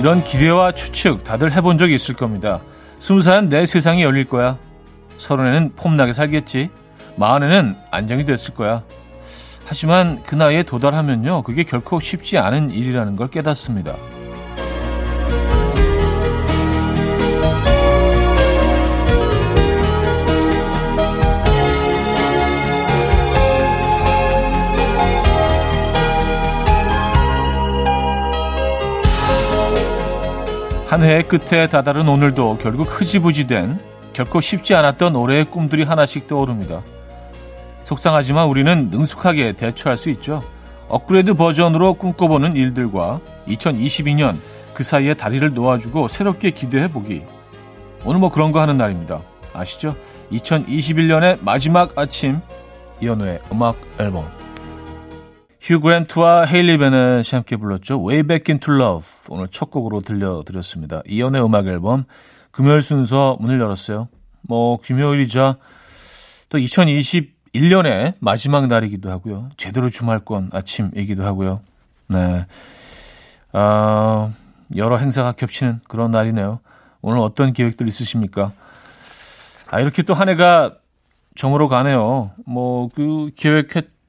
이런 기대와 추측 다들 해본 적이 있을 겁니다. 스무 살은 내 세상이 열릴 거야. 서른에는 폼나게 살겠지. 마흔에는 안정이 됐을 거야. 하지만 그 나이에 도달하면요. 그게 결코 쉽지 않은 일이라는 걸 깨닫습니다. 한 해의 끝에 다다른 오늘도 결국 흐지부지 된 결코 쉽지 않았던 올해의 꿈들이 하나씩 떠오릅니다. 속상하지만 우리는 능숙하게 대처할 수 있죠. 업그레이드 버전으로 꿈꿔보는 일들과 2022년 그 사이에 다리를 놓아주고 새롭게 기대해보기. 오늘 뭐 그런 거 하는 날입니다. 아시죠? 2021년의 마지막 아침 이연우의 음악 앨범 휴 그랜트와 헤일리 베넷이 함께 불렀죠. Way Back Into Love 오늘 첫 곡으로 들려드렸습니다. 이연의 음악 앨범 금요일 순서 문을 열었어요. 뭐 금요일이자 또 2021년의 마지막 날이기도 하고요. 제대로 주말권 아침이기도 하고요. 네. 아, 여러 행사가 겹치는 그런 날이네요. 오늘 어떤 계획들 있으십니까? 아, 이렇게 또 한 해가 정으로 가네요. 뭐, 그 계획했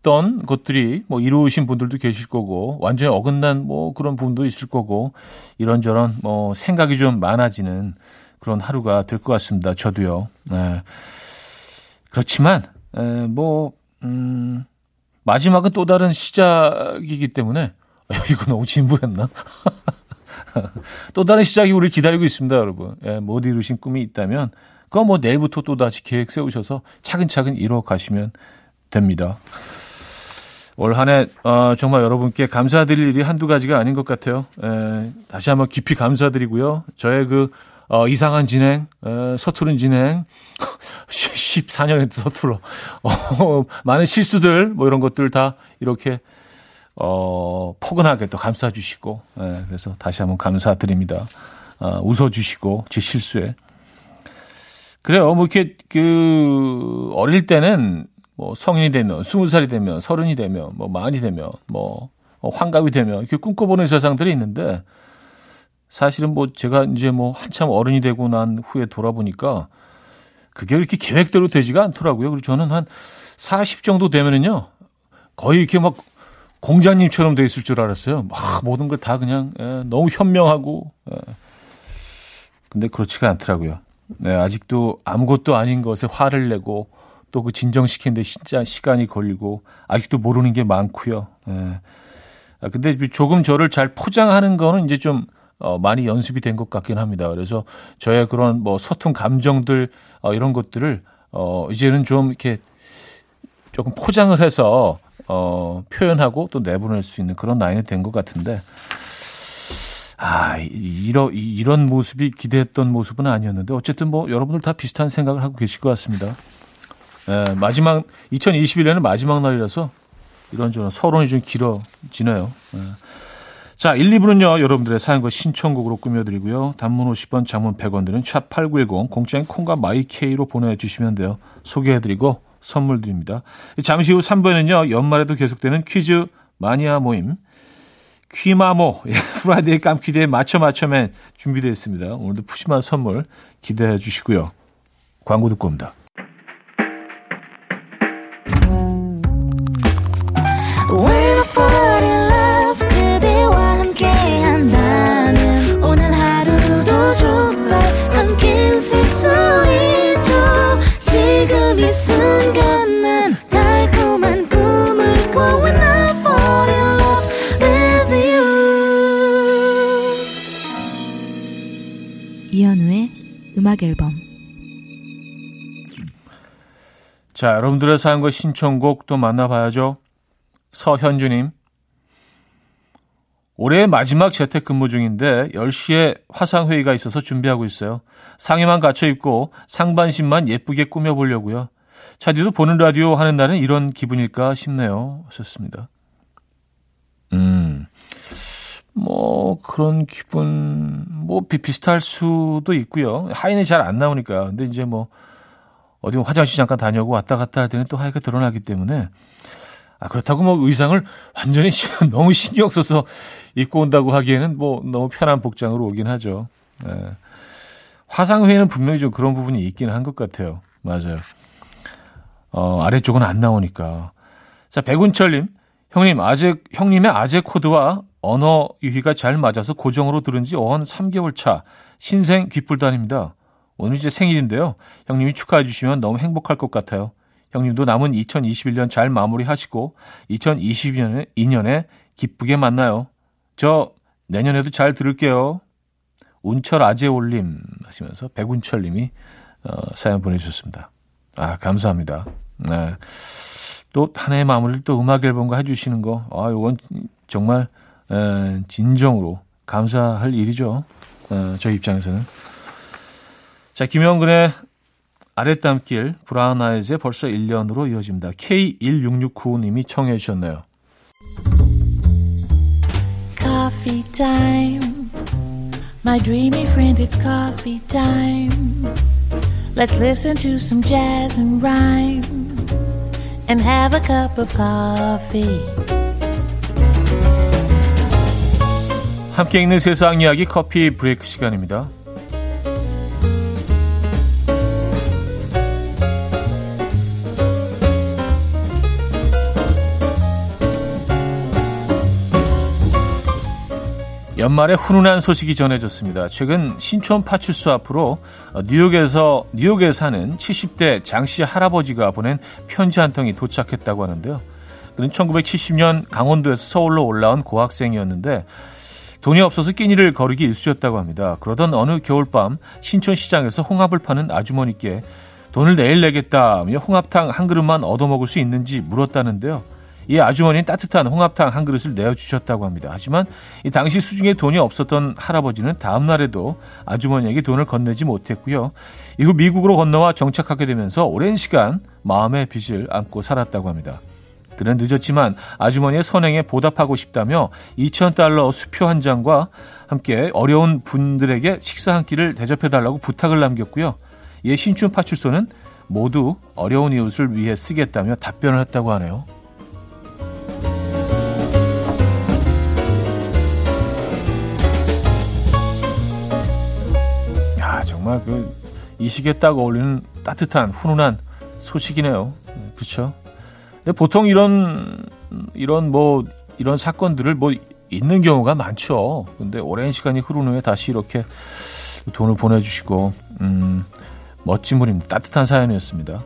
했던 것들이 뭐 이루어진 분들도 계실 거고 완전히 어긋난 뭐 그런 분도 있을 거고 이런저런 뭐 생각이 좀 많아지는 그런 하루가 될 것 같습니다. 저도요. 네. 그렇지만 에, 뭐 음, 마지막은 또 다른 시작이기 때문에 이거 너무 진부했나? 또 다른 시작이 우리 기다리고 있습니다, 여러분. 예, 못 이루신 꿈이 있다면 그거 뭐 내일부터 또 다시 계획 세우셔서 차근차근 이뤄 가시면 됩니다. 올 한해 어, 정말 여러분께 감사드릴 일이 한두 가지가 아닌 것 같아요. 에, 다시 한번 깊이 감사드리고요. 저의 그 어, 이상한 진행, 에, 서투른 진행, 14년에 서툴러 어, 많은 실수들 뭐 이런 것들 다 이렇게 어, 포근하게 또 감싸주시고 에, 그래서 다시 한번 감사드립니다. 어, 웃어주시고 제 실수에 그래요. 뭐 이렇게 그 어릴 때는 뭐 성인이 되면 스무 살이 되면 서른이 되면 뭐 마흔이 되면 뭐 환갑이 되면 이렇게 꿈꿔보는 세상들이 있는데 사실은 뭐 제가 이제 뭐 한참 어른이 되고 난 후에 돌아보니까 그게 이렇게 계획대로 되지가 않더라고요. 그리고 저는 한 40 정도 되면은요 거의 이렇게 막 공장님처럼 돼 있을 줄 알았어요. 막 모든 걸 다 그냥 예, 너무 현명하고 예. 근데 그렇지가 않더라고요. 네, 아직도 아무것도 아닌 것에 화를 내고 또 그 진정시키는데 진짜 시간이 걸리고 아직도 모르는 게 많고요. 예. 아, 근데 조금 저를 잘 포장하는 거는 이제 좀 어, 많이 연습이 된 것 같긴 합니다. 그래서 저의 그런 뭐 서툰 감정들 어, 이런 것들을 어, 이제는 좀 이렇게 조금 포장을 해서 어, 표현하고 또 내보낼 수 있는 그런 나이는 된 것 같은데 아, 이런, 이런 모습이 기대했던 모습은 아니었는데, 어쨌든 뭐, 여러분들 다 비슷한 생각을 하고 계실 것 같습니다. 예, 마지막 2021년은 마지막 날이라서 이런저런 서론이 좀 길어지네요. 예. 자, 1, 2부는요, 여러분들의 사연과 신청곡으로 꾸며드리고요. 단문 50원, 장문 100원 드는 샵8910, 공짜인 콩과 마이케이로 보내주시면 돼요. 소개해드리고 선물 드립니다. 잠시 후 3부에는요, 연말에도 계속되는 퀴즈 마니아 모임, 퀴마모, 예, 프라이데이 깜퀴대에 맞춰 맞춰맨 준비되어 있습니다. 오늘도 푸짐한 선물 기대해 주시고요. 광고 듣고 옵니다. 음악 앨범 자, 여러분들의 사연과 신청곡 또 만나봐야죠. 서현주님. 올해 마지막 재택근무 중인데 10시에 화상회의가 있어서 준비하고 있어요. 상의만 갖춰 입고 상반신만 예쁘게 꾸며보려고요. 차디도 보는 라디오 하는 날은 이런 기분일까 싶네요. 하셨습니다. 음, 뭐 그런 기분 뭐 비슷할 수도 있고요. 하인이 잘안 나오니까. 근데 이제 뭐 어디 화장실 잠깐 다녀고 왔다 갔다 할 때는 또 하이가 드러나기 때문에 아, 그렇다고 뭐 의상을 완전히 너무 신경 써서 입고 온다고 하기에는 뭐 너무 편한 복장으로 오긴 하죠. 예. 화상회의는 분명히 좀 그런 부분이 있기는 한 것 같아요. 맞아요. 어, 아래쪽은 안 나오니까. 자, 백운철님. 형님, 아재, 형님의 아재 코드와 언어 유희가 잘 맞아서 고정으로 들은 지 어한 3개월 차. 신생 귓불단입니다. 오늘 이제 생일인데요. 형님이 축하해 주시면 너무 행복할 것 같아요. 형님도 남은 2021년 잘 마무리하시고 2022년에 2년에 기쁘게 만나요. 저 내년에도 잘 들을게요. 운철 아재 올림 하시면서 백운철 님이 어, 사연 보내주셨습니다. 아, 감사합니다. 네. 또 한 해의 마무리를 또 음악 앨범과 해주시는 거, 아, 이건 정말 에, 진정으로 감사할 일이죠. 에, 저희 입장에서는. 자, 김영근의 아랫담길 브라운 아이즈의 벌써 1년으로 이어집니다. K1669님이 청해 주셨네요. Coffee time. My dreamy friend, it's coffee time. Let's listen to some jazz and rhyme and have a cup of coffee. 함께 읽는 세상 이야기 커피 브레이크 시간입니다. 연말에 훈훈한 소식이 전해졌습니다. 최근 신촌 파출소 앞으로 뉴욕에서 뉴욕에 사는 70대 장씨 할아버지가 보낸 편지 한 통이 도착했다고 하는데요. 그는 1970년 강원도에서 서울로 올라온 고학생이었는데 돈이 없어서 끼니를 거르기 일쑤였다고 합니다. 그러던 어느 겨울밤 신촌 시장에서 홍합을 파는 아주머니께 돈을 내일 내겠다며 홍합탕 한 그릇만 얻어먹을 수 있는지 물었다는데요. 이 아주머니는 따뜻한 홍합탕 한 그릇을 내어주셨다고 합니다. 하지만 이 당시 수중에 돈이 없었던 할아버지는 다음 날에도 아주머니에게 돈을 건네지 못했고요. 이후 미국으로 건너와 정착하게 되면서 오랜 시간 마음의 빚을 안고 살았다고 합니다. 그는 늦었지만 아주머니의 선행에 보답하고 싶다며 2,000달러 수표 한 장과 함께 어려운 분들에게 식사 한 끼를 대접해달라고 부탁을 남겼고요. 이에 신춘 파출소는 모두 어려운 이웃을 위해 쓰겠다며 답변을 했다고 하네요. 정말 그 이 시기에 딱 어울리는 따뜻한 훈훈한 소식이네요. 그렇죠? 근데 보통 이런 이런 뭐 이런 사건들을 뭐 있는 경우가 많죠. 근데 오랜 시간이 흐른 후에 다시 이렇게 돈을 보내주시고 음, 멋진 분입니다. 따뜻한 사연이었습니다.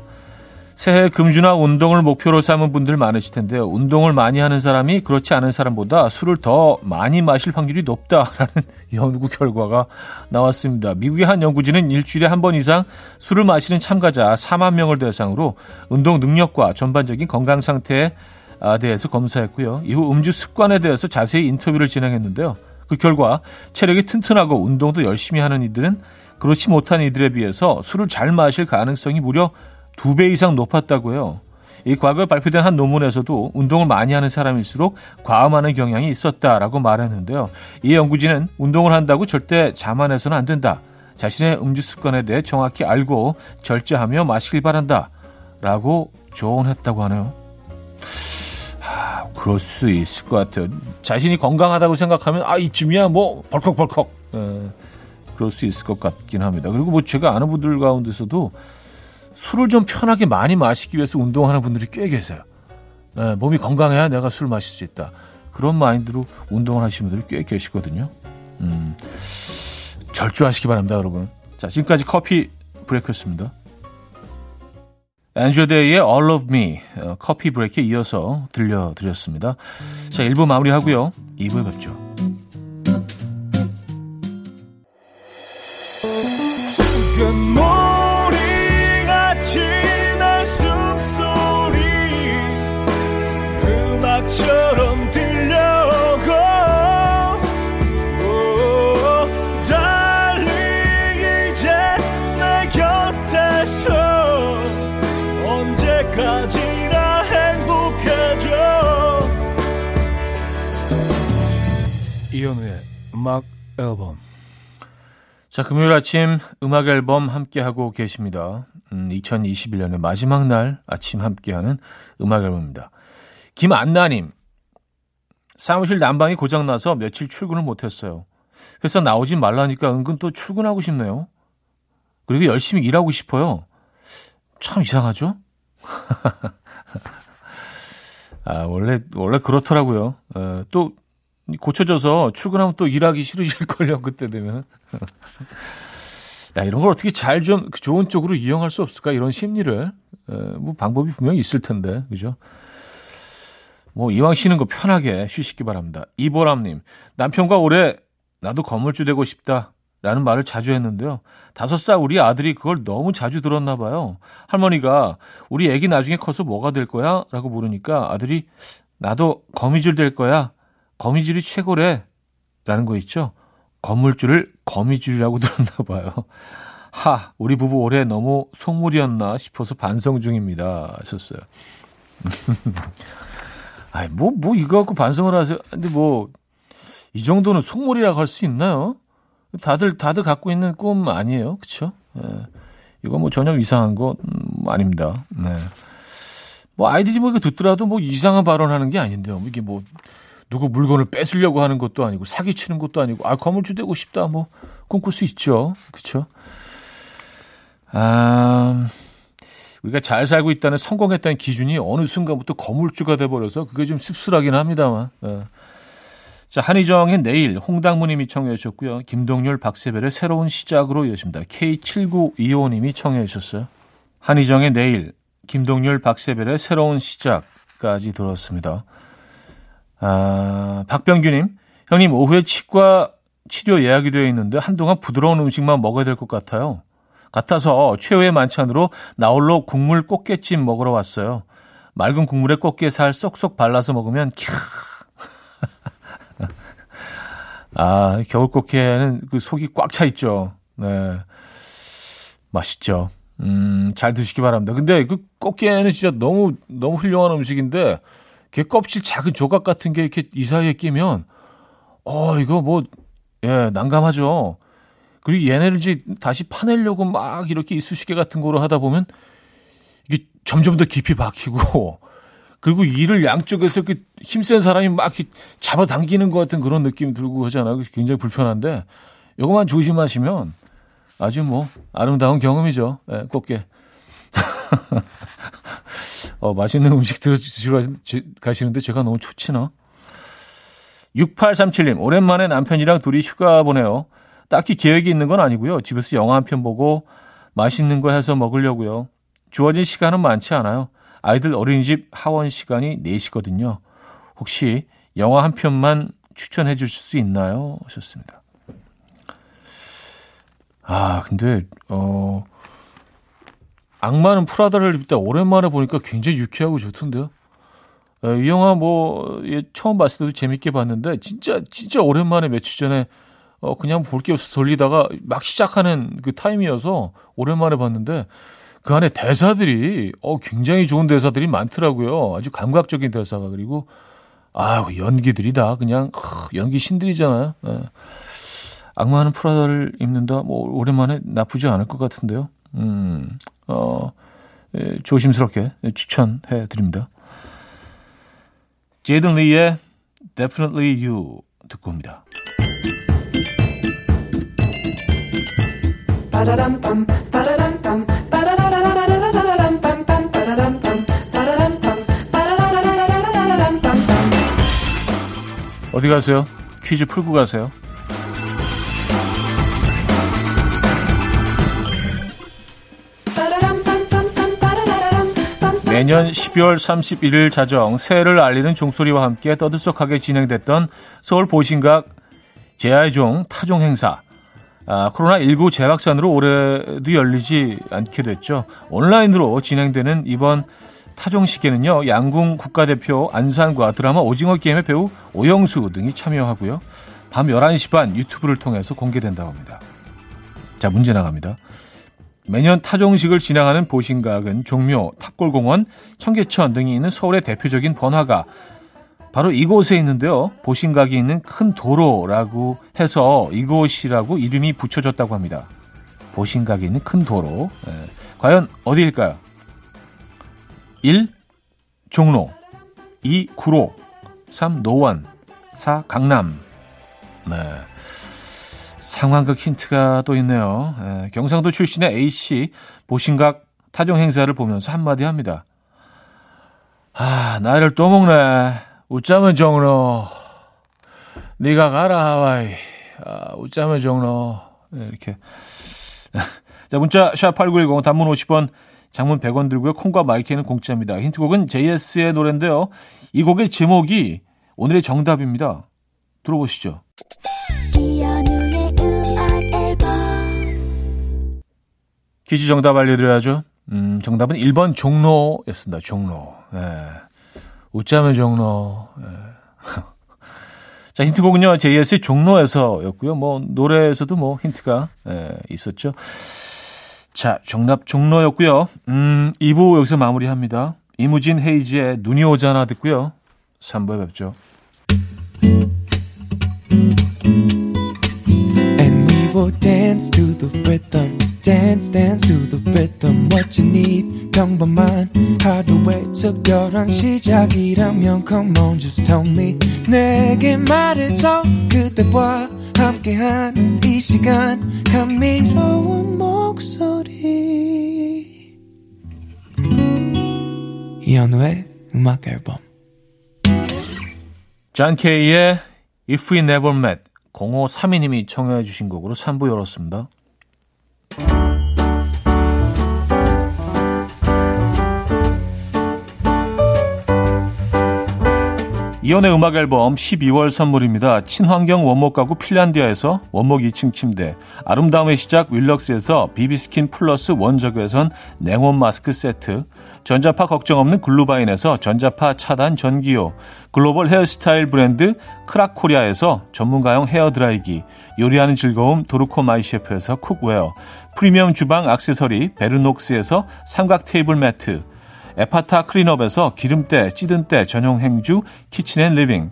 새해 금주나 운동을 목표로 삼은 분들 많으실 텐데요. 운동을 많이 하는 사람이 그렇지 않은 사람보다 술을 더 많이 마실 확률이 높다라는 연구 결과가 나왔습니다. 미국의 한 연구진은 일주일에 한 번 이상 술을 마시는 참가자 4만 명을 대상으로 운동 능력과 전반적인 건강 상태에 대해서 검사했고요. 이후 음주 습관에 대해서 자세히 인터뷰를 진행했는데요. 그 결과 체력이 튼튼하고 운동도 열심히 하는 이들은 그렇지 못한 이들에 비해서 술을 잘 마실 가능성이 무려 두 배 이상 높았다고요. 이 과거 발표된 한 논문에서도 운동을 많이 하는 사람일수록 과음하는 경향이 있었다라고 말했는데요. 이 연구진은 운동을 한다고 절대 자만해서는 안 된다. 자신의 음주 습관에 대해 정확히 알고 절제하며 마시길 바란다. 라고 조언했다고 하네요. 하, 그럴 수 있을 것 같아요. 자신이 건강하다고 생각하면 아 이쯤이야 뭐 벌컥벌컥 에, 그럴 수 있을 것 같긴 합니다. 그리고 뭐 제가 아는 분들 가운데서도 술을 좀 편하게 많이 마시기 위해서 운동하는 분들이 꽤 계세요. 네, 몸이 건강해야 내가 술 마실 수 있다. 그런 마인드로 운동을 하시는 분들이 꽤 계시거든요. 음, 절주하시기 바랍니다, 여러분. 자, 지금까지 커피 브레이크였습니다. 앤조데이의 All of Me 어, 커피 브레이크에 이어서 들려드렸습니다. 자, 1부 마무리하고요. 2부에 뵙죠. 이현우의 음악 앨범. 자, 금요일 아침 음악 앨범 함께하고 계십니다. 음, 2021년의 마지막 날 아침 함께하는 음악 앨범입니다. 김안나님, 사무실 난방이 고장나서 며칠 출근을 못했어요. 회사 나오지 말라니까 은근 또 출근하고 싶네요. 그리고 열심히 일하고 싶어요. 참 이상하죠? 아, 원래, 원래 그렇더라고요. 에, 또, 고쳐져서 출근하면 또 일하기 싫으실걸요, 그때 되면. 야, 이런 걸 어떻게 잘 좀 좋은 쪽으로 이용할 수 없을까? 이런 심리를. 에, 뭐 방법이 분명히 있을 텐데, 그죠? 뭐 이왕 쉬는 거 편하게 쉬시기 바랍니다. 이보람님, 남편과 올해 나도 건물주 되고 싶다. 라는 말을 자주 했는데요. 다섯 살 우리 아들이 그걸 너무 자주 들었나 봐요. 할머니가 우리 애기 나중에 커서 뭐가 될 거야? 라고 물으니까 아들이 나도 거미줄 될 거야. 거미줄이 최고래. 라는 거 있죠. 건물줄을 거미줄이라고 들었나 봐요. 하, 우리 부부 올해 너무 속물이었나 싶어서 반성 중입니다. 하셨어요. 아이, 뭐, 뭐, 이거 갖고 반성을 하세요. 근데 뭐, 이 정도는 속물이라고 할 수 있나요? 다들, 다들 갖고 있는 꿈 아니에요. 그쵸? 예. 이거 뭐 전혀 이상한 거 음, 아닙니다. 네. 뭐 아이들이 뭐 이거 듣더라도 뭐 이상한 발언하는 게 아닌데요. 이게 뭐 누구 물건을 뺏으려고 하는 것도 아니고 사기치는 것도 아니고 아 건물주 되고 싶다 뭐 꿈꿀 수 있죠. 그렇죠? 아 우리가 잘 살고 있다는 성공했다는 기준이 어느 순간부터 건물주가 돼버려서 그게 좀 씁쓸하긴 합니다만. 네. 자, 한희정의 내일, 홍당무님이 청해 주셨고요. 김동률, 박세별의 새로운 시작으로 이어집니다. K7925님이 청해 주셨어요. 한희정의 내일, 김동률, 박세별의 새로운 시작까지 들었습니다. 아, 박병규님, 형님, 오후에 치과 치료 예약이 되어 있는데 한동안 부드러운 음식만 먹어야 될 것 같아요. 같아서 최후의 만찬으로 나홀로 국물 꽃게찜 먹으러 왔어요. 맑은 국물에 꽃게 살 쏙쏙 발라서 먹으면 캬. 아, 겨울 꽃게는 그 속이 꽉 차 있죠. 네. 맛있죠. 음, 잘 드시기 바랍니다. 근데 그 꽃게는 진짜 너무, 너무 훌륭한 음식인데, 게 껍질 작은 조각 같은 게 이렇게 이 사이에 끼면, 어, 이거 뭐, 예, 난감하죠. 그리고 얘네를 이제 다시 파내려고 막 이렇게 이쑤시개 같은 거로 하다 보면 이게 점점 더 깊이 박히고 그리고 이를 양쪽에서 이렇게 힘센 사람이 막 잡아당기는 것 같은 그런 느낌이 들고 하잖아요. 굉장히 불편한데 이것만 조심하시면 아주 뭐 아름다운 경험이죠. 네, 꽃게. 어, 맛있는 음식 드시러 가시는데 제가 너무 좋지나. 6837님, 오랜만에 남편이랑 둘이 휴가 보내요. 딱히 계획이 있는 건 아니고요. 집에서 영화 한 편 보고 맛있는 거 해서 먹으려고요. 주어진 시간은 많지 않아요. 아이들 어린이집 하원 시간이 4시거든요. 혹시 영화 한 편만 추천해 주실 수 있나요? 하셨습니다. 아, 근데, 어, 악마는 프라다를 입다 오랜만에 보니까 굉장히 유쾌하고 좋던데요. 어, 이 영화 뭐, 예, 처음 봤을 때도 재밌게 봤는데, 진짜, 진짜 오랜만에 며칠 전에 어, 그냥 볼 게 없어 돌리다가 막 시작하는 그 타임이어서 오랜만에 봤는데 그 안에 대사들이 어, 굉장히 좋은 대사들이 많더라고요. 아주 감각적인 대사가 그리고 아 연기들이 다 그냥 어, 연기 신들이잖아요. 네. 악마는 프라다를 입는다. 뭐 오랜만에 나쁘지 않을 것 같은데요. 음, 어, 예, 조심스럽게 추천해 드립니다. 제이든 리의 Definitely You 듣고 옵니다. 어디 가세요? 퀴즈 풀고 가세요. 매년 12월 31일 자정 새해를 알리는 종소리와 함께 떠들썩하게 진행됐던 서울 보신각 제아종 타종 행사. 아, 코로나19 재확산으로 올해도 열리지 않게 됐죠. 온라인으로 진행되는 이번 타종식에는요, 양궁 국가대표 안산과 드라마 오징어 게임의 배우 오영수 등이 참여하고요. 밤 11시 반 유튜브를 통해서 공개된다고 합니다. 자, 문제 나갑니다. 매년 타종식을 진행하는 보신각은 종묘, 탑골공원, 청계천 등이 있는 서울의 대표적인 번화가 바로 이곳에 있는데요. 보신각이 있는 큰 도로라고 해서 이곳이라고 이름이 붙여졌다고 합니다. 보신각이 있는 큰 도로. 네. 과연 어디일까요? 1. 종로 2. 구로 3. 노원 4. 강남 네. 상황극 힌트가 또 있네요. 예, 경상도 출신의 A씨 보신각 타종 행사를 보면서 한마디 합니다. 아, 나이를 또 먹네. 웃자면 정로. 네가 가라 하와이. 아, 웃자면 정로. 네, 이렇게. 자, 문자 샵8910 단문 50원, 장문 100원 들고요. 콩과 마이크는 공짜입니다. 힌트곡은 JS의 노래인데요. 이 곡의 제목이 오늘의 정답입니다. 들어보시죠. 퀴즈 정답 알려드려야죠. 음, 정답은 1번 종로였습니다. 종로. 예. 웃자면 종로. 예. 자, 힌트곡은요, JS의 종로에서였고요. 뭐, 노래에서도 뭐, 힌트가, 예, 있었죠. 자, 정답 종로였고요. 음, 2부 여기서 마무리합니다. 이무진 헤이지의 눈이 오잖아 듣고요. 3부에 뵙죠. And we will dance to the rhythm. Dance dance to the rhythm what you need. 평범한 하루의 특별한 시작이라면 come on just tell me. 내게 말해줘 그대와 함께한 이 시간. 감미로운 목소리. 이현우의 음악 앨범. 존 케이의 If We Never Met 0532님이 청해 주신 곡으로 3부 열었습니다. 이현우의 음악 앨범 12월 선물입니다. 친환경 원목 가구 핀란디아에서 원목 2층 침대, 아름다움의 시작 윌럭스에서 비비스킨 플러스 원적외선 냉온 마스크 세트, 전자파 걱정 없는 글루바인에서 전자파 차단 전기요, 글로벌 헤어스타일 브랜드 크라코리아에서 전문가용 헤어드라이기, 요리하는 즐거움 도르코 마이셰프에서 cookware, 프리미엄 주방 악세서리 베르녹스에서 삼각 테이블 매트, 에파타 클린업에서 기름때, 찌든때 전용 행주 키친앤리빙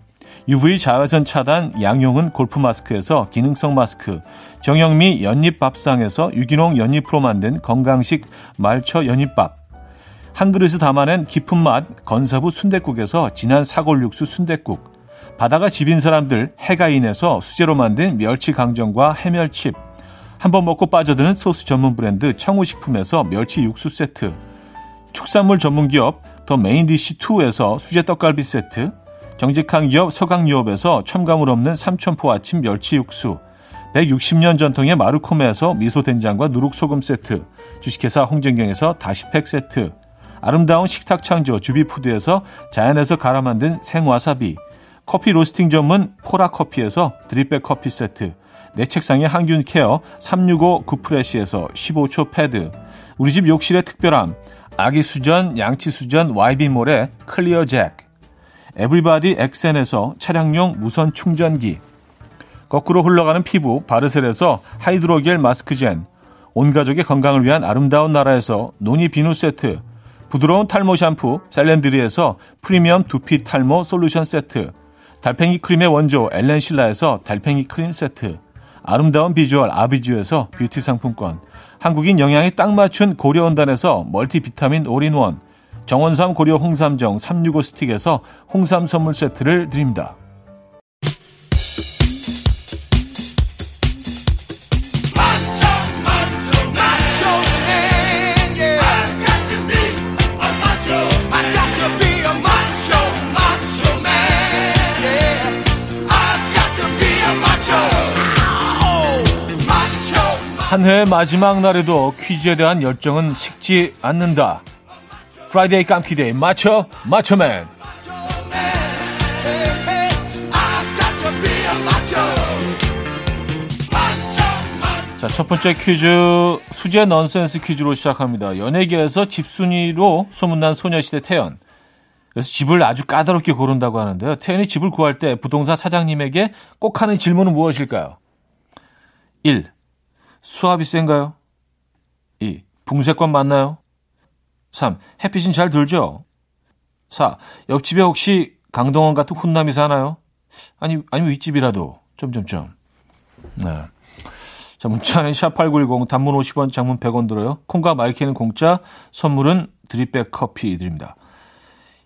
UV 자외선 차단 양용은 골프 마스크에서 기능성 마스크 정영미 연잎밥상에서 유기농 연잎으로 만든 건강식 말초 연잎밥 한 그릇에 담아낸 깊은 맛 건사부 순댓국에서 진한 사골 육수 순댓국. 바다가 집인 사람들 해가인에서 수제로 만든 멸치 강정과 해멸칩. 한번 먹고 빠져드는 소스 전문 브랜드 청우식품에서 멸치 육수 세트. 축산물 전문기업 더 메인디시2에서 수제 떡갈비 세트, 정직한 기업 서강유업에서 첨가물 없는 삼천포 아침 멸치 육수, 160년 전통의 마르코메에서 미소된장과 누룩소금 세트, 주식회사 홍진경에서 다시팩 세트, 아름다운 식탁 창조 주비푸드에서 자연에서 갈아 만든 생와사비, 커피 로스팅 전문 포라커피에서 드립백 커피 세트, 내 책상의 항균 care 365 구프레시에서 15초 패드, 우리 집 욕실의 특별함, 아기 수전, 양치 수전, YB몰의 클리어 잭, 에브리바디 엑센에서 차량용 무선 충전기, 거꾸로 흘러가는 피부 바르셀에서 하이드로겔 마스크젠, 온 가족의 건강을 위한 아름다운 나라에서 노니 비누 세트, 부드러운 탈모 샴푸 셀렌드리에서 프리미엄 두피 탈모 솔루션 세트, 달팽이 크림의 원조 엘렌실라에서 달팽이 크림 세트, 아름다운 비주얼 아비주에서 뷰티 상품권, 한국인 영양에 딱 맞춘 고려원단에서 멀티비타민 올인원, 정원삼 고려 홍삼정 365 스틱에서 홍삼 선물 세트를 드립니다. 한 해의 마지막 날에도 퀴즈에 대한 열정은 식지 않는다. Friday 깜퀴데이 맞춰 맞춰맨 자, 첫 번째 퀴즈 수제 넌센스 퀴즈로 시작합니다. 연예계에서 집순이로 소문난 소녀시대 태연. 그래서 집을 아주 까다롭게 고른다고 하는데요. 태연이 집을 구할 때 부동산 사장님에게 꼭 하는 질문은 무엇일까요? 1. 수압이 센가요? 2. 붕세권 맞나요? 3. 햇빛은 잘 들죠? 4. 옆집에 혹시 강동원 같은 훈남이 사나요? 아니, 아니면 윗집이라도. 점점점. 네. 자, 문자는 샵8910 단문 50원, 장문 100원 들어요. 콩과 마이크는 공짜, 선물은 드립백 커피 드립니다.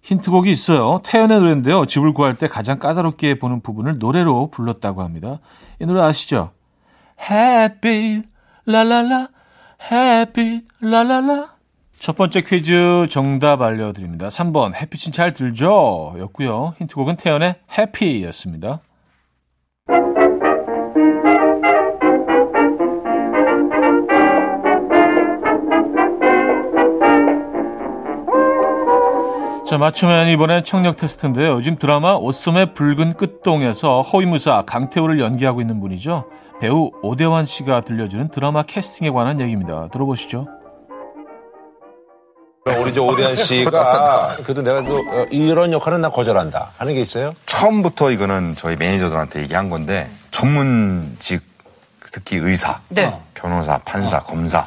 힌트곡이 있어요. 태연의 노래인데요. 집을 구할 때 가장 까다롭게 보는 부분을 노래로 불렀다고 합니다. 이 노래 아시죠? Happy 라라라 Happy 라라라 첫 번째 퀴즈 정답 알려드립니다. 3번 햇빛은 잘 들죠? 였고요. 힌트곡은 태연의 해피였습니다. 자, 맞추면 이번엔 청력 테스트인데요. 요즘 드라마 옷소매 붉은 끝동에서 허위무사 강태호를 연기하고 있는 분이죠. 배우 오대환 씨가 들려주는 드라마 캐스팅에 관한 얘기입니다. 들어보시죠. 우리 저 오대한 씨가 그래도 내가 또 어, 이런 역할은 나 거절한다 하는 게 있어요? 처음부터 이거는 저희 매니저들한테 얘기한 건데 전문직 특히 의사, 네. 변호사, 판사, 검사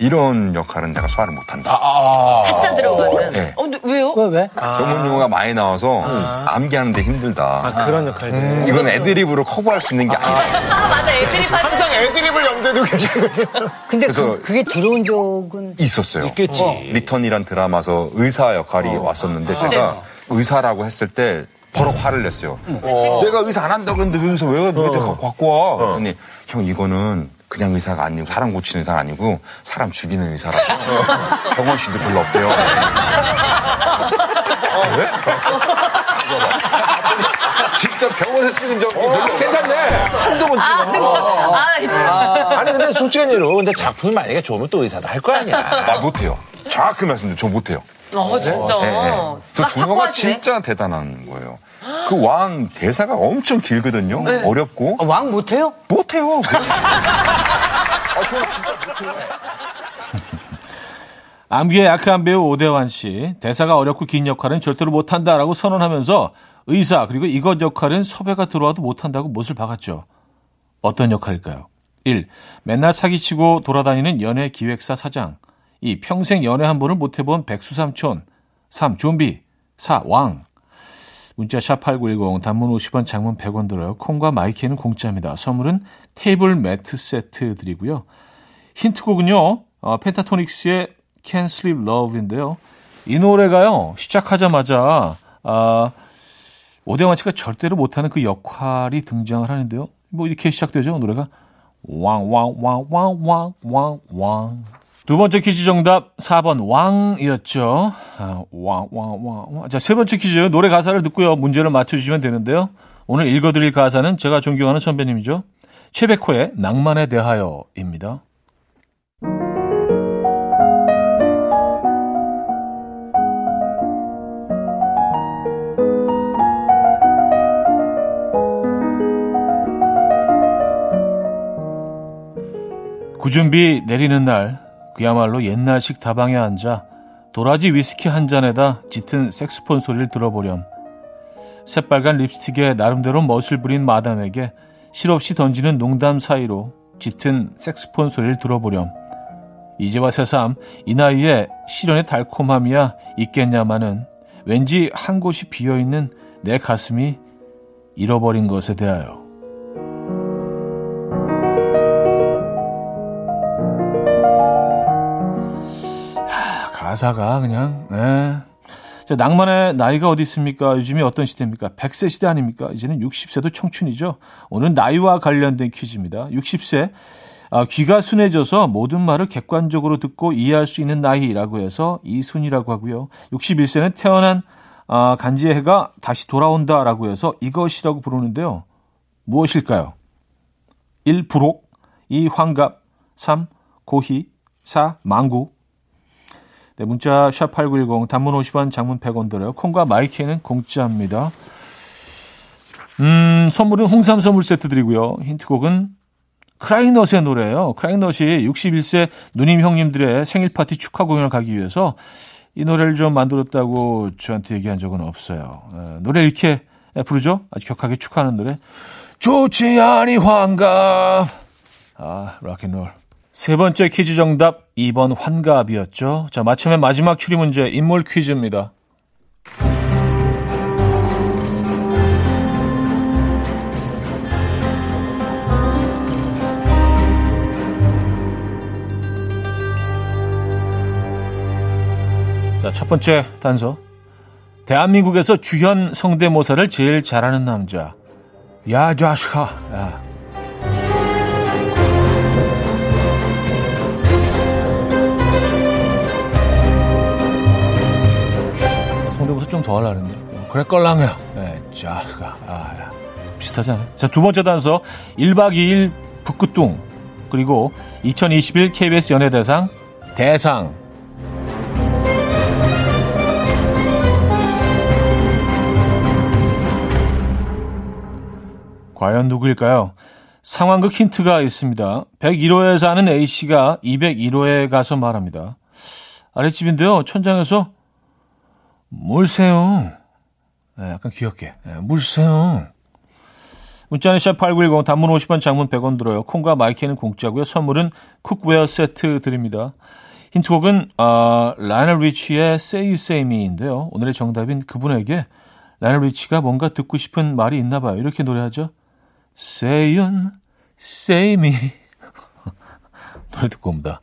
이런 역할은 내가 소화를 못한다. 한자 들어가는. 네. 어, 근데 왜요? 왜, 왜? 전문 용어가 많이 나와서 암기하는데 힘들다. 그런 역할들. 이건 애드립으로 커버할 수 있는 게 아니다. 아, 맞아. 애드립 할 때. 항상 애드립을 염두에 두고 계시거든요. 근데 그래서- 그, 그게 들어온 적은 있었어요. 있겠지. 리턴이란 드라마에서 의사 역할이 왔었는데 제가 의사라고 했을 때 버럭 화를 냈어요. 내가 의사 안 한다고 했는데 왜 의사 왜, 왜 내가 갖고 와? 그랬더니 형 이거는 그냥 의사가 아니고 사람 고치는 의사가 아니고 사람 죽이는 의사라서 병원신도 별로 없대요. 왜? 직접 병원에 쓰는 적이 별로 없 괜찮네. 한두 번 찍어. 아, 있어. 아니 근데 솔직한 얘기로 근데 작품이 만약에 좋으면 또 의사도 할 거 아니야. 나 못해요. 정확히 말씀드려 저 못해요. 어, 진짜. 네, 네. 저딱 준호가. 진짜 대단한 거예요. 그 왕 대사가 엄청 길거든요. 어렵고 아, 왕 못해요? 못해요. 아, 저 진짜 못해요. 암기에 약한 배우 오대환 씨. 대사가 어렵고 긴 역할은 절대로 못한다라고 선언하면서 의사 그리고 이것 역할은 섭외가 들어와도 못한다고 못을 박았죠. 어떤 역할일까요? 1. 맨날 사기치고 돌아다니는 연예 기획사 사장. 2. 평생 연애 한 번을 못 해본 백수삼촌. 3. 좀비. 4. 왕. 문자 샵8910 단문 50원 장문 100원 들고요. 콩과 마이케이는 공짜입니다. 선물은 테이블 매트 세트 드리고요. 힌트곡은요. 어, 펜타토닉스의 Can Sleep Love인데요. 이 노래가요. 시작하자마자 아, 오대영 아치가 절대로 못하는 그 역할이 등장을 하는데요. 뭐 이렇게 시작되죠 노래가 왕왕왕왕왕왕왕왕 두 번째 퀴즈 정답 4번 왕이었죠. 아, 왕, 왕, 왕, 왕. 자, 세 번째 퀴즈 노래 가사를 듣고요. 문제를 맞춰주시면 되는데요. 오늘 읽어드릴 가사는 제가 존경하는 선배님이죠. 최백호의 낭만에 대하여입니다. 구준비 내리는 날 그야말로 옛날식 다방에 앉아 도라지 위스키 한 잔에다 짙은 색스폰 소리를 들어보렴. 새빨간 립스틱에 나름대로 멋을 부린 마담에게 실없이 던지는 농담 사이로 짙은 색스폰 소리를 들어보렴. 이제와 새삼 이 나이에 시련의 달콤함이야 있겠냐마는 왠지 한 곳이 비어있는 내 가슴이 잃어버린 것에 대하여. 가사가 그냥 네. 자, 낭만의 나이가 어디 있습니까? 요즘이 어떤 시대입니까? 100세 시대 아닙니까? 이제는 60세도 청춘이죠. 오늘 나이와 관련된 퀴즈입니다. 60세 아, 귀가 순해져서 모든 말을 객관적으로 듣고 이해할 수 있는 나이라고 해서 이순이라고 하고요. 61세는 태어난 아, 간지의 해가 다시 돌아온다라고 해서 이것이라고 부르는데요. 무엇일까요? 1. 부록 2. 환갑 3. 고희 4. 망구 네, 문자 샵 8910 단문 50원 장문 100원 들어요. 콩과 마이크는 공짜입니다. 음, 선물은 홍삼 선물 세트 드리고요. 힌트곡은 크라잉넛의 노래예요. 크라잉넛이 61세 누님 형님들의 생일 파티 축하 공연을 가기 위해서 이 노래를 좀 만들었다고 저한테 얘기한 적은 없어요. 에, 노래 이렇게 부르죠? 아주 격하게 축하하는 노래. 좋지 않이 환갑. 아, 락앤롤. 세 번째 퀴즈 정답 2번 환갑이었죠. 자, 마침의 마지막 추리 문제 인물 퀴즈입니다. 자, 첫 번째 단서. 대한민국에서 주현 성대모사를 제일 잘하는 남자. 야, 자식아. 야. 좀 더 하려고 했는데. 어, 그래, 껄랑이야. 네, 자식아. 아, 야. 비슷하잖아요. 자, 두 번째 단서. 1박 2일 북극동. 그리고 2021 KBS 연예대상 대상. 과연 누구일까요? 상황극 힌트가 있습니다. 101호에 사는 A씨가 201호에 가서 말합니다. 아랫집인데요. 천장에서 물새요. 네, 약간 귀엽게. 네, 물새요. 문자는 샵8910 단문 50원 장문 100원 들어요. 콩과 마이키는 공짜고요. 선물은 cookware 세트 드립니다. 힌트곡은 어, 라이오넬 리치의 Say You Say Me인데요. 오늘의 정답인 그분에게 라이오넬 리치가 뭔가 듣고 싶은 말이 있나 봐요. 이렇게 노래하죠. Say You Say Me 노래 듣고 옵니다.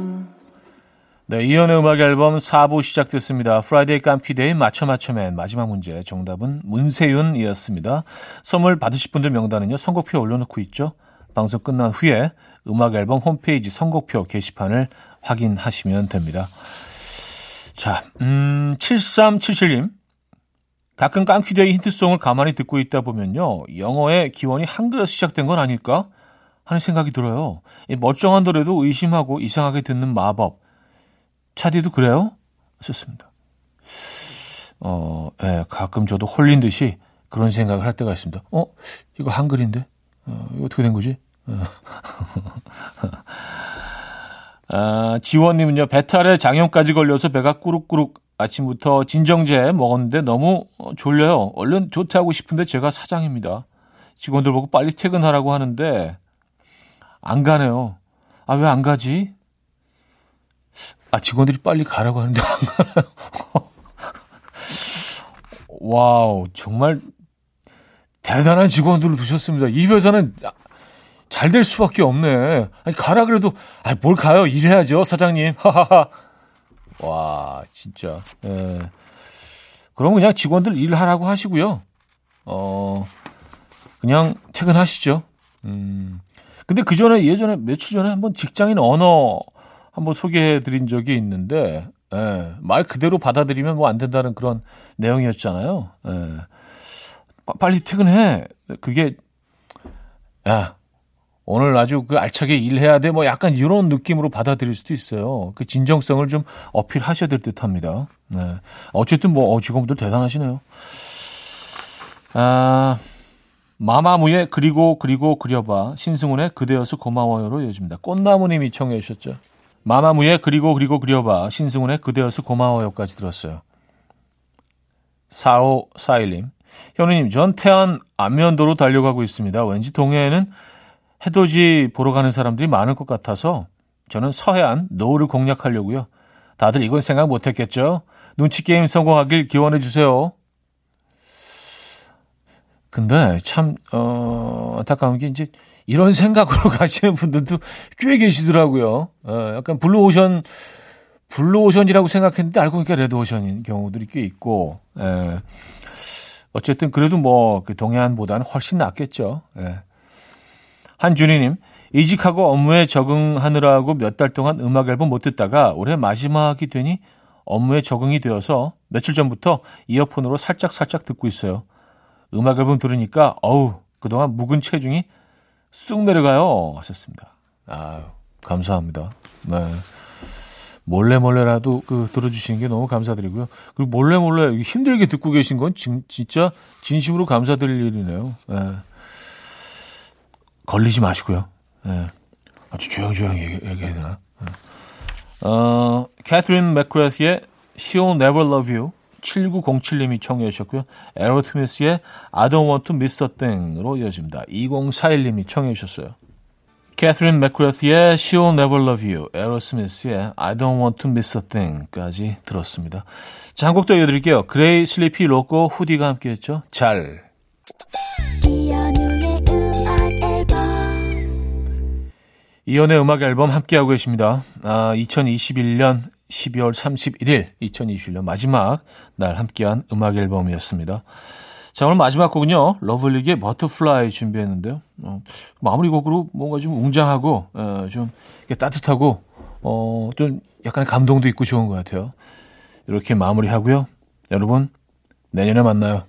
네, 이현우의 음악 앨범 4부 시작됐습니다. Friday 깜퀴데이 맞춰 맞춰맨 마지막 문제 정답은 문세윤이었습니다. 선물 받으실 분들 명단은요. 선곡표 올려놓고 있죠. 방송 끝난 후에 음악 앨범 홈페이지 선곡표 게시판을 확인하시면 됩니다. 자, 음, 7377님. 가끔 깜퀴데이 힌트송을 가만히 듣고 있다 보면요. 영어의 기원이 한글에서 시작된 건 아닐까? 하는 생각이 들어요. 이 멀쩡한 노래도 의심하고 이상하게 듣는 마법. 차디도 그래요? 좋습니다. 어, 예, 가끔 저도 홀린 듯이 그런 생각을 할 때가 있습니다. 어, 이거 한글인데? 어, 이거 어떻게 된 거지? 어. 아, 지원님은요, 배탈에 장염까지 걸려서 배가 꾸룩꾸룩 아침부터 진정제 먹었는데 너무 졸려요. 얼른 조퇴하고 싶은데 제가 사장입니다. 직원들 보고 빨리 퇴근하라고 하는데 안 가네요. 아, 왜 안 가지? 아, 직원들이 빨리 가라고 하는데 안 가나요? 와우, 정말 대단한 직원들을 두셨습니다. 이 회사는 잘 될 수밖에 없네. 아니, 가라 그래도, 아, 뭘 가요? 일해야죠, 사장님. 하하하. 와, 진짜. 예. 그럼 그냥 직원들 일하라고 하시고요. 어, 그냥 퇴근하시죠. 음. 근데 그 전에, 예전에, 며칠 전에 한번 직장인 언어 한번 소개해 드린 적이 있는데, 예, 말 그대로 받아들이면 뭐 안 된다는 그런 내용이었잖아요. 예. 빨리 퇴근해. 그게, 야, 오늘 아주 그 알차게 일해야 돼. 뭐 약간 이런 느낌으로 받아들일 수도 있어요. 그 진정성을 좀 어필하셔야 될 듯 합니다. 네. 어쨌든 뭐, 어, 직원분들 대단하시네요. 아, 마마무의 그리고 그리고 그려봐. 신승훈의 그대여서 고마워요로 이어집니다. 꽃나무님이 청해 주셨죠. 마마무의 그리고 그리고 그려봐. 신승훈의 그대여서 고마워요까지 들었어요. 4541님. 현우님, 전 태안 안면도로 달려가고 있습니다. 왠지 동해에는 해돋이 보러 가는 사람들이 많을 것 같아서 저는 서해안 노을을 공략하려고요. 다들 이건 생각 못했겠죠? 눈치 게임 성공하길 기원해 주세요. 근데 참 어, 안타까운 게 이제 이런 생각으로 가시는 분들도 꽤 계시더라고요. 어, 약간 블루오션 블루오션이라고 생각했는데 알고 보니까 레드오션인 경우들이 꽤 있고. 예. 어쨌든 그래도 뭐 그 동해안보다는 훨씬 낫겠죠. 예. 한준희님, 이직하고 업무에 적응하느라고 몇 달 동안 음악 앨범 못 듣다가 올해 마지막이 되니 업무에 적응이 되어서 며칠 전부터 이어폰으로 살짝 살짝 듣고 있어요. 음악 앨범 들으니까 어우 그동안 묵은 체중이 쑥 내려가요 하셨습니다. 아 감사합니다. 네. 몰래 몰래라도 그 들어주시는 게 너무 감사드리고요. 그리고 몰래 몰래 힘들게 듣고 계신 건 진, 진짜 진심으로 감사드릴 일이네요. 네. 걸리지 마시고요. 네. 아주 조용조용히 얘기, 얘기해야 되나? 네. 어, 캐트린 맥크레스의 She'll Never Love You 7907님이 청해 주셨고요. 에로트미스의 I don't want to miss a thing으로 이어집니다. 2041님이 청해 주셨어요. 캐서린 맥크레스의 She'll Never Love You, 에로스미스의 I Don't Want to Miss a Thing까지 들었습니다. 자, 한 곡 더 이어드릴게요. 그레이 슬리피 로꼬 후디가 함께했죠. 잘. 이연의 음악 앨범 함께하고 계십니다. 아, 2021년 12월 31일, 2021년 마지막 날 함께한 음악 앨범이었습니다. 자, 오늘 마지막 곡은요, 러브홀릭의 Butterfly 준비했는데요. 어, 마무리 곡으로 뭔가 좀 웅장하고, 어, 좀 이렇게 따뜻하고, 어, 좀 약간의 감동도 있고 좋은 것 같아요. 이렇게 마무리하고요. 여러분, 내년에 만나요.